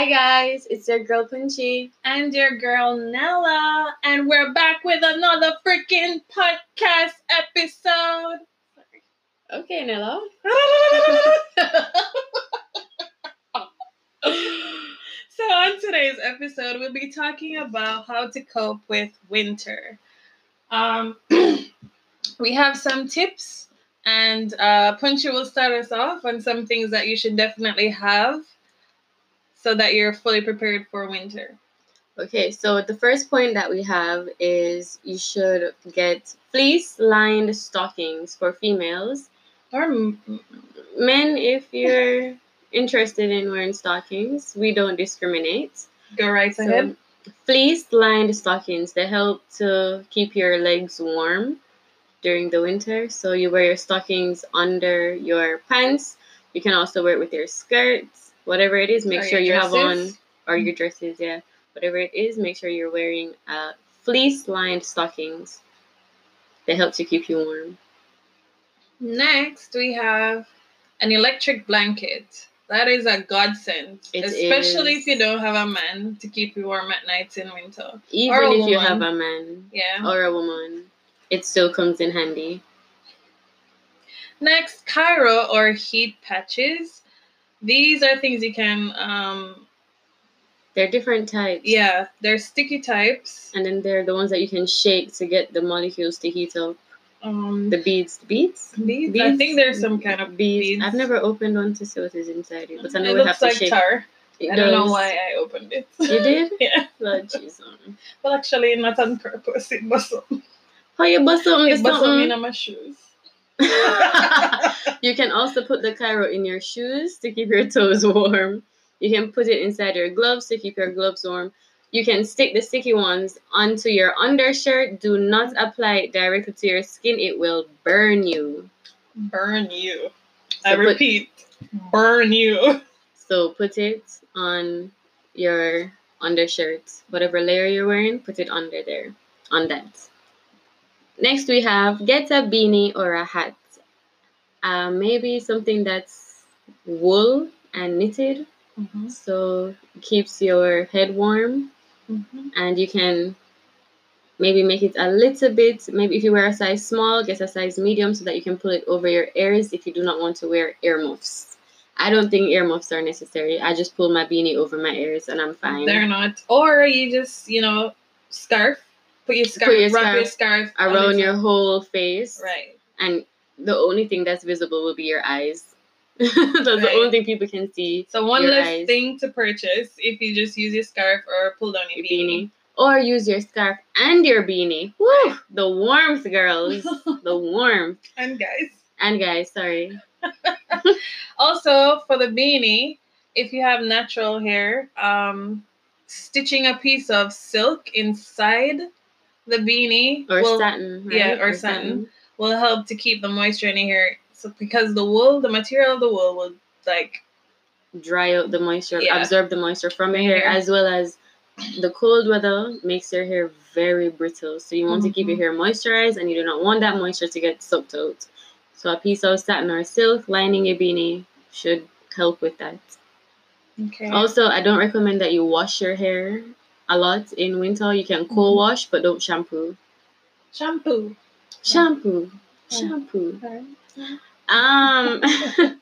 Hi guys, it's your girl Punchy. and your girl Nella, and we're back with another freaking podcast episode. Okay, Nella. so, on today's episode, we'll be talking about how to cope with winter. Um, we have some tips, and uh, Punchy will start us off on some things that you should definitely have so that you're fully prepared for winter. Okay, so the first point that we have is you should get fleece lined stockings for females. Or m- Men, if you're interested in wearing stockings, we don't discriminate. go right So, ahead. fleece lined stockings, they help to keep your legs warm during the winter. So you wear your stockings under your pants. You can also wear it with your skirts, whatever it is. Make Or sure you have on or your dresses, yeah. Whatever it is, make sure you're wearing uh, fleece lined stockings. They help to keep you warm. Next, we have an electric blanket. That is a godsend, It especially is. if you don't have a man to keep you warm at nights in winter. Even if you have a man Yeah. or a woman, it still comes in handy. Next, kairo or heat patches. These are things you can, um, They're different types. yeah, they're sticky types. And then they're the ones that you can shake to get the molecules to heat up. Um, The beads. Beads? beads. I think there's some kind of beads. beads. I've never opened one to see what is inside it, but I know it we have looks to like shake. tar. It I don't know why I opened it. You did? yeah. Lord Jesus. Well, actually, not on purpose. It was How you bust something? it was something? in my shoes. you can also put the kairo in your shoes to keep your toes warm. You can put it inside your gloves to keep your gloves warm. You can stick the sticky ones onto your undershirt. Do not apply it directly to your skin, it will burn you. Burn you. So I put- repeat, burn you. So put it on your undershirt. Whatever layer you're wearing, put it under there. On that. Next we have get a beanie or a hat. Uh, maybe something that's wool and knitted. So it keeps your head warm and you can maybe make it a little bit maybe if you wear a size small get a size medium so that you can pull it over your ears if you do not want to wear earmuffs i don't think earmuffs are necessary i just pull my beanie over my ears and i'm fine They're not. Or you just, you know, scarf. Put your scarf, your wrap your scarf around your top. whole face Right. and the only thing that's visible will be your eyes that's the only thing people can see So one less eyes. thing to purchase if you just use your scarf or pull down your, your beanie or use your scarf and your beanie Woo! the warmth girls the warmth And guys. and guys sorry Also for the beanie, if you have natural hair, um, stitching a piece of silk inside the beanie or will, satin right? yeah, or satin. will help to keep the moisture in your hair. So because the wool, the material of the wool will like dry out the moisture, Yeah. absorb the moisture from your hair, hair. as well as the cold weather makes your hair very brittle. So you want to keep your Mhm. hair moisturized, and you do not want that moisture to get soaked out. So a piece of satin or silk lining your beanie should help with that. okay. Also, I don't recommend that you wash your hair a lot in winter. You can cold Mhm. wash, but don't shampoo. shampoo. Shampoo, Yeah. shampoo. Um,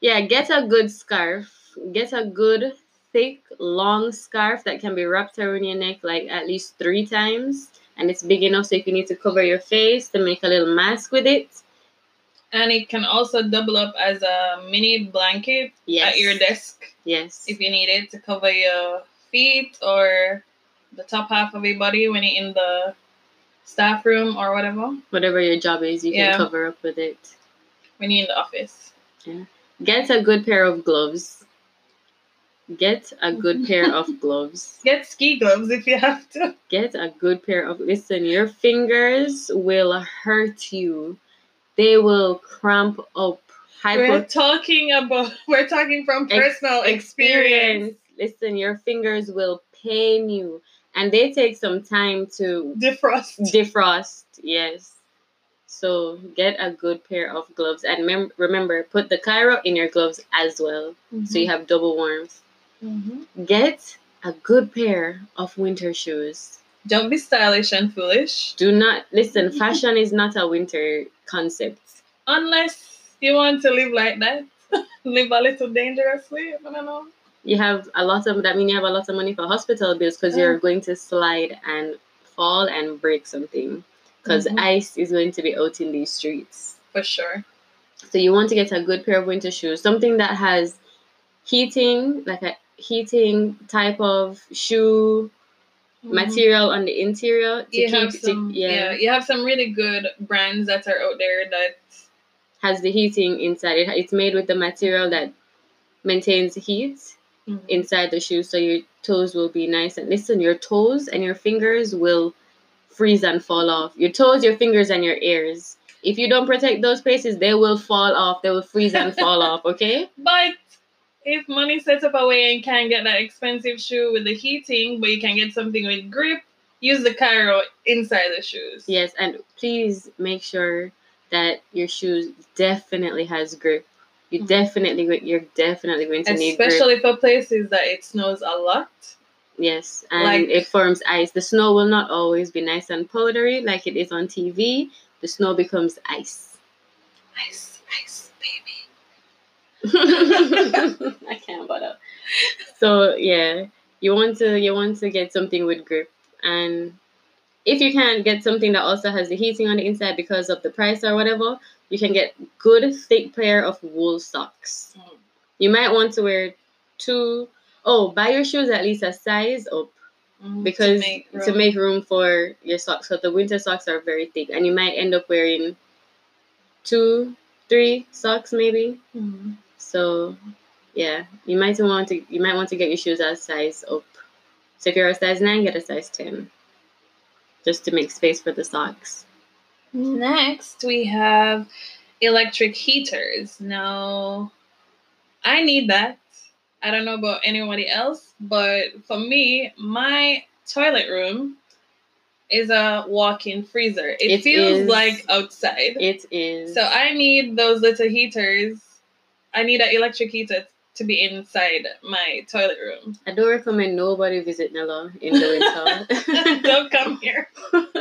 yeah, get a good scarf. Get a good, thick, long scarf that can be wrapped around your neck like at least three times. And it's big enough so if you need to cover your face, to make a little mask with it. And it can also double up as a mini blanket Yes. at your desk Yes. if you need it to cover your feet or the top half of your body when you're in the staff room or whatever. Whatever your job is, you Yeah. can cover up with it. When you're in the office. Yeah. Get a good pair of gloves. Get a good pair of gloves. Get ski gloves if you have to. Get a good pair of listen, your fingers will hurt you. They will cramp up. We're talking about we're talking from Ex- personal experience. Listen, your fingers will pain you. And they take some time to Defrost. defrost. Yes. So get a good pair of gloves. And mem- remember, put the kairo in your gloves as well. So you have double warmth. Mm-hmm. get a good pair of winter shoes. Don't be stylish and foolish. Do not listen, fashion is not a winter concept. Unless you want to live like that. live a little dangerously. I don't know. You have a lot of that mean you have a lot of money for hospital bills because Yeah. you're going to slide and fall and break something. Because Mhm. ice is going to be out in these streets. For sure. So you want to get a good pair of winter shoes, something that has heating, like a heating type of shoe Mhm. material on the interior to You keep have to- some, yeah, yeah. you have some really good brands that are out there that has the heating inside it. It's made with the material that maintains heat Mhm. inside the shoe, so your toes will be nice and listen. Your toes and your fingers will freeze and fall off. Your toes, your fingers, and your ears. If you don't protect those places, they will fall off. They will freeze and fall off. Okay. But if money sets up a way and can't get that expensive shoe with the heating, but you can get something with grip, use the kairo inside the shoes. Yes, and please make sure that your shoes definitely has grip. You definitely you're definitely going to need grip. Especially for places that it snows a lot. Yes, and Like- it forms ice. The snow will not always be nice and powdery like it is on TV. The snow becomes ice. Ice, ice, baby. I can't bother. Uh, so yeah, you want to you want to get something with grip, and if you can't get something that also has the heating on the inside because of the price or whatever, you can get good thick pair of wool socks. Mm. You might want to wear two oh buy your shoes at least a size up Mm, because to make to room. make room for your socks. So the winter socks are very thick, and you might end up wearing two, three socks maybe. Mhm. So yeah, you might want to you might want to get your shoes a size up. So if you're a size nine, get a size ten, just to make space for the socks. Next, we have electric heaters. Now, I need that. I don't know about anybody else, but for me, my toilet room is a walk-in freezer. It, It feels is. like outside. It is. so I need those little heaters. I need an electric heater to be inside my toilet room. I don't recommend nobody visit Nella in the winter. Don't come here.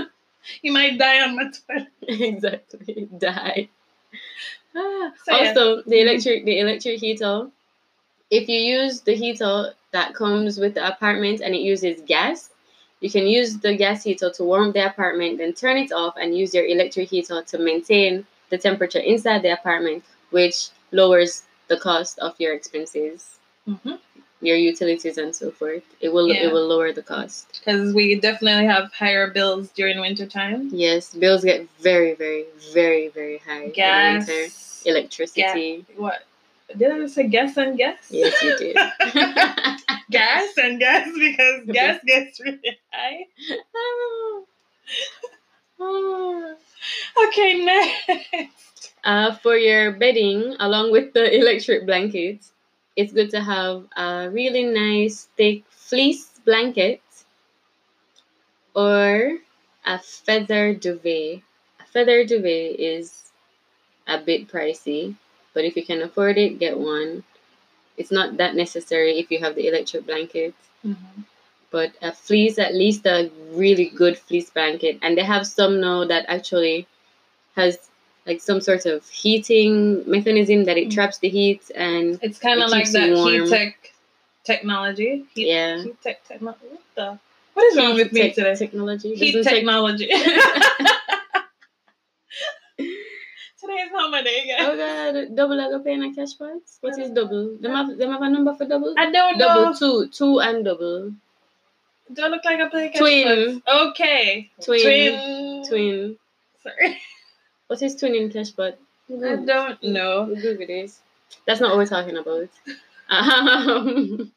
You might die on my toilet. exactly. Die. Ah, So, yeah. also, the electric the electric heater. If you use the heater that comes with the apartment and it uses gas, you can use the gas heater to warm the apartment, then turn it off and use your electric heater to maintain the temperature inside the apartment, which lowers the cost of your expenses, Mhm. Your utilities and so forth. It will Yeah. it will lower the cost. because we definitely have higher bills during winter time. Yes, bills get very, very, very, very high in Gas, winter. Electricity. what? Did I say gas and gas? Yes, you did. gas and gas because gas gets really high. Okay, next. uh, for your bedding, along with the electric blankets, it's good to have a really nice thick fleece blanket or a feather duvet. A feather duvet is a bit pricey, but if you can afford it, get one. It's not that necessary if you have the electric blanket. Mm-hmm. but a fleece, at least a really good fleece blanket. And they have some now that actually has like some sort of heating mechanism that it Mm. traps the heat and It's kind It of like that Heattech technology. Heat, Yeah. Heattech technology. What the? What is wrong with me tech- today? technology. Heat Doesn't tech- technology. Today is not my day, oh guys. god, double I go paying a cash price? What is double? Them have them have a number for double? I don't Double know. two, two and double. Do I look like I play catch Twin. cards? Okay. Twin. Twin. Twin. Sorry. What is in cash pot? I don't know. Google this. That's not what we're talking about. Um,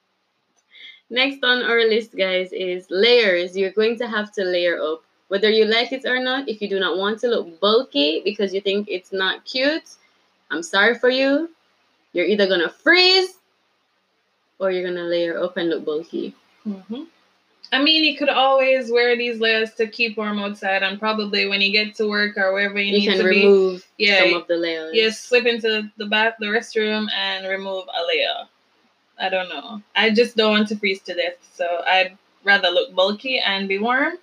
next on our list, guys, is layers. You're going to have to layer up. Whether you like it or not, if you do not want to look bulky because you think it's not cute, I'm sorry for you. You're either going to freeze or you're going to layer up and look bulky. hmm I mean, you could always wear these layers to keep warm outside, and probably when you get to work or wherever you, You, need to be, Yeah, some of the layers. you slip into the bath, the restroom, and remove a layer. I don't know. I just don't want to freeze to death, so I'd rather look bulky and be warm.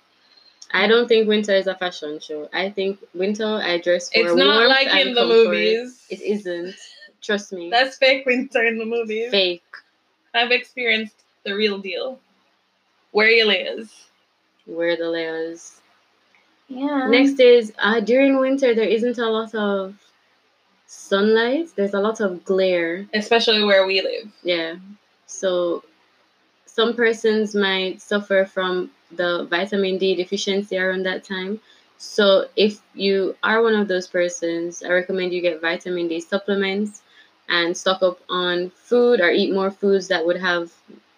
I don't think winter is a fashion show. I think winter I dress for It's not like in the movies. It isn't. Trust me. That's fake winter in the movies. fake. I've experienced the real deal. Wear your layers. Wear the layers. Yeah. Next is uh, during winter there isn't a lot of sunlight. There's a lot of glare. especially where we live. Yeah. So some persons might suffer from the vitamin D deficiency around that time. So if you are one of those persons, I recommend you get vitamin D supplements and stock up on food or eat more foods that would have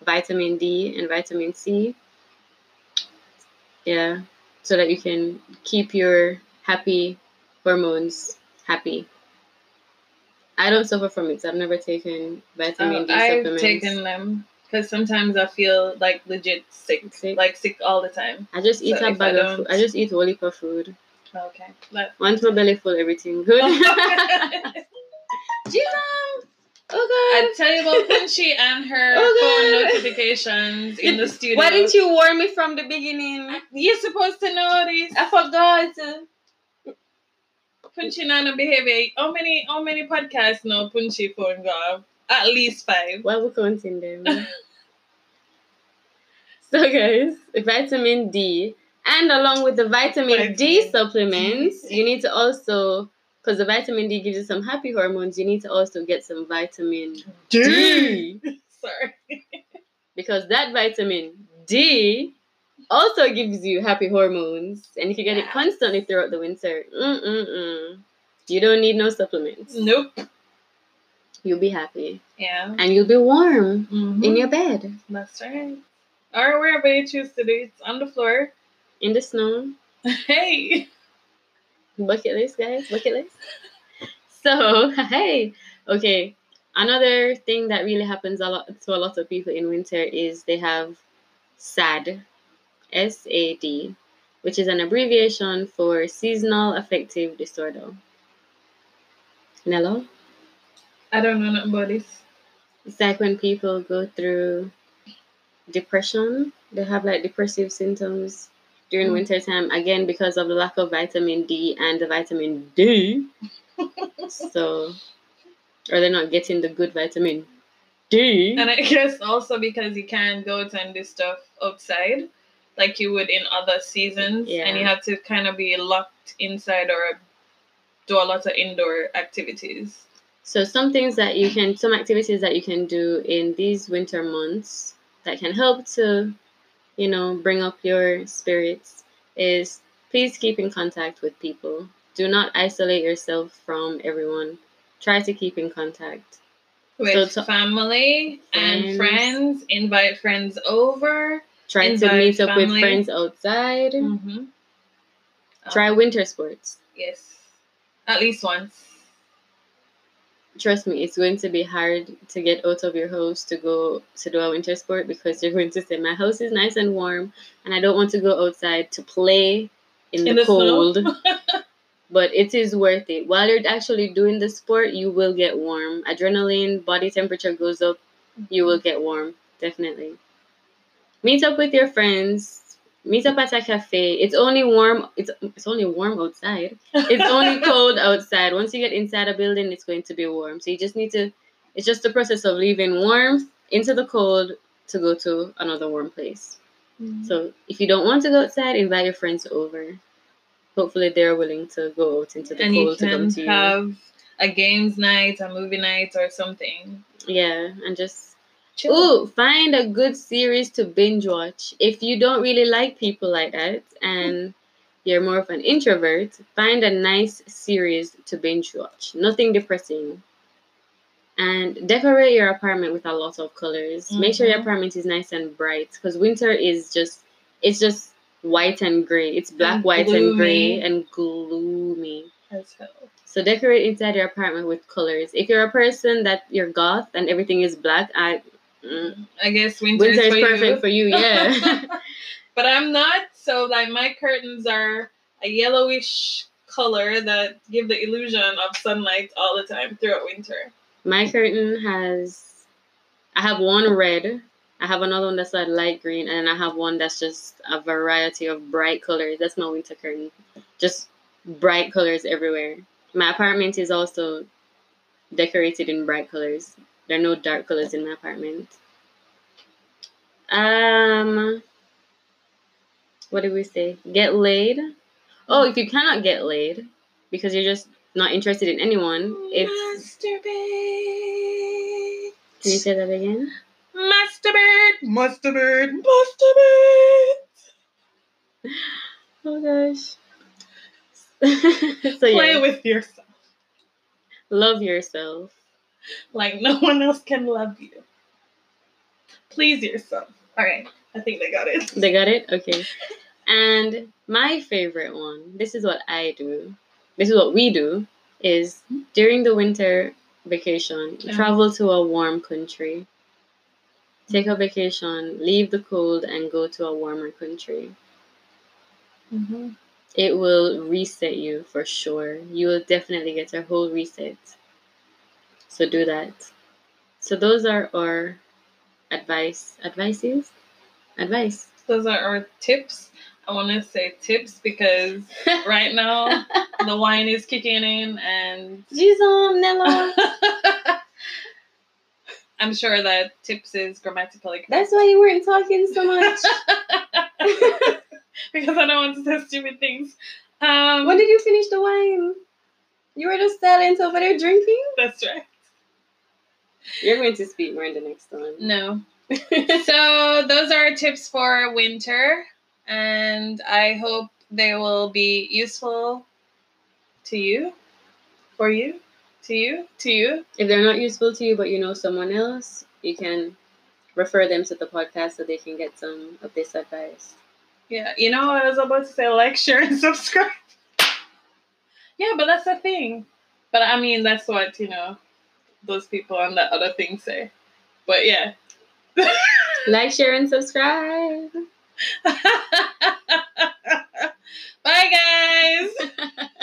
vitamin D and vitamin C. Yeah. So that you can keep your happy hormones happy. I don't suffer from it. So I've never taken vitamin Um, D I've supplements. taken them because sometimes I feel like legit sick, Sick? like sick all the time. I just eat So a bag I of food. I just eat whole heap food. Okay. But- Once my belly full, everything good. Jesus! Oh I tell you about Punchy and her Oh, phone notifications in the studio. Why didn't you warn me from the beginning? You're supposed to know this. I forgot. Punchy Nana behavior. How many how many podcasts now Punchy phone go? At least five. Why are we counting them? so guys, vitamin D, and along with the vitamin, D supplements, D. you need to also, because the vitamin D gives you some happy hormones, you need to also get some vitamin D. Sorry. because that vitamin D also gives you happy hormones. And if you get it constantly throughout the winter, mm-mm-mm, you don't need no supplements. Nope. You'll be happy. Yeah. And you'll be warm Mhm. in your bed, That's right. Or wherever you choose to be. It's on the floor. in the snow. Hey. Bucket list, guys. Bucket list. So, hey. Okay. Another thing that really happens a lot to a lot of people in winter is they have SAD, S A D, which is an abbreviation for seasonal affective disorder. Nello? I don't know nothing about this. It's like when people go through depression, they have like depressive symptoms during Mm. winter time, again, because of the lack of vitamin D and the vitamin D. so, or they're not getting the good vitamin D. And I guess also because you can't go and do stuff outside like you would in other seasons. Yeah. And you have to kind of be locked inside or do a lot of indoor activities. So some things that you can, some activities that you can do in these winter months that can help to, you know, bring up your spirits is please keep in contact with people. Do not isolate yourself from everyone. Try to keep in contact. With So family and Friends. friends, invite friends over. Try to meet up with friends outside. Mm-hmm. Try winter sports. Yes. At least once. Trust me, it's going to be hard to get out of your house to go to do a winter sport because you're going to say, My house is nice and warm, and I don't want to go outside to play in, In the, the cold. but it is worth it. While you're actually doing the sport, you will get warm. Adrenaline, body temperature goes up, you will get warm, definitely. Meet up with your friends. Meet up at a cafe. It's only warm. It's it's only warm outside. It's only cold outside. Once you get inside a building, it's going to be warm. So you just need to. It's just the process of leaving warmth into the cold to go to another warm place. Mm. So if you don't want to go outside, invite your friends over. Hopefully, they're willing to go out into the and cold to come to you. have a games night, a movie night, or something. yeah, and just Chill. Ooh, find a good series to binge watch. If you don't really like people like that and you're more of an introvert, find a nice series to binge watch. Nothing depressing. And decorate your apartment with a lot of colors. Make sure your Mhm. apartment is nice and bright because winter is just it's just white and gray. It's black, And white, and gray and gloomy. As hell. So decorate inside your apartment with colors. If you're a person that you're goth and everything is black, I Mm-hmm. I guess winter, winter is is for perfect you. for you. Yeah. but I'm not. So like my curtains are a yellowish color that give the illusion of sunlight all the time throughout winter. My curtain has I have one red. I have another one that's a light green, and I have one that's just a variety of bright colors. That's my winter curtain. Just bright colors everywhere. My apartment is also decorated in bright colors. There are no dark colors in my apartment. Um, what did we say? Get laid. Oh, if you cannot get laid because you're just not interested in anyone, it's. Masturbate. Can you say that again? Masturbate. Masturbate. Masturbate. Oh gosh. so Play yeah, with yourself love yourself. Like no one else can love you. Please yourself. All right. I think they got it. They got it? Okay. And my favorite one, this is what I do. This is what we do is during the winter vacation, Yeah. travel to a warm country. Take a vacation, leave the cold and go to a warmer country. Mm-hmm. It will reset you for sure. You will definitely get a whole reset. So do that. So those are our advice advices? Advice. Those are our tips. I want to say tips because right now the wine is kicking in and Gisam, Nella. I'm sure that tips is grammatically correct. That's why you weren't talking so much. because I don't want to say stupid things. Um, when did you finish the wine? You were just silent over there drinking? that's right. You're going to speak more in the next one. No. so those are tips for winter, and I hope they will be useful to you, for you, to you, to you. if they're not useful to you, but you know someone else, you can refer them to the podcast so they can get some of this advice. Yeah, you know, I was about to say like, share, and subscribe. yeah, but that's the thing. But I mean, that's what you know, those people and the other things say. But yeah. like, share, and subscribe. Bye, guys.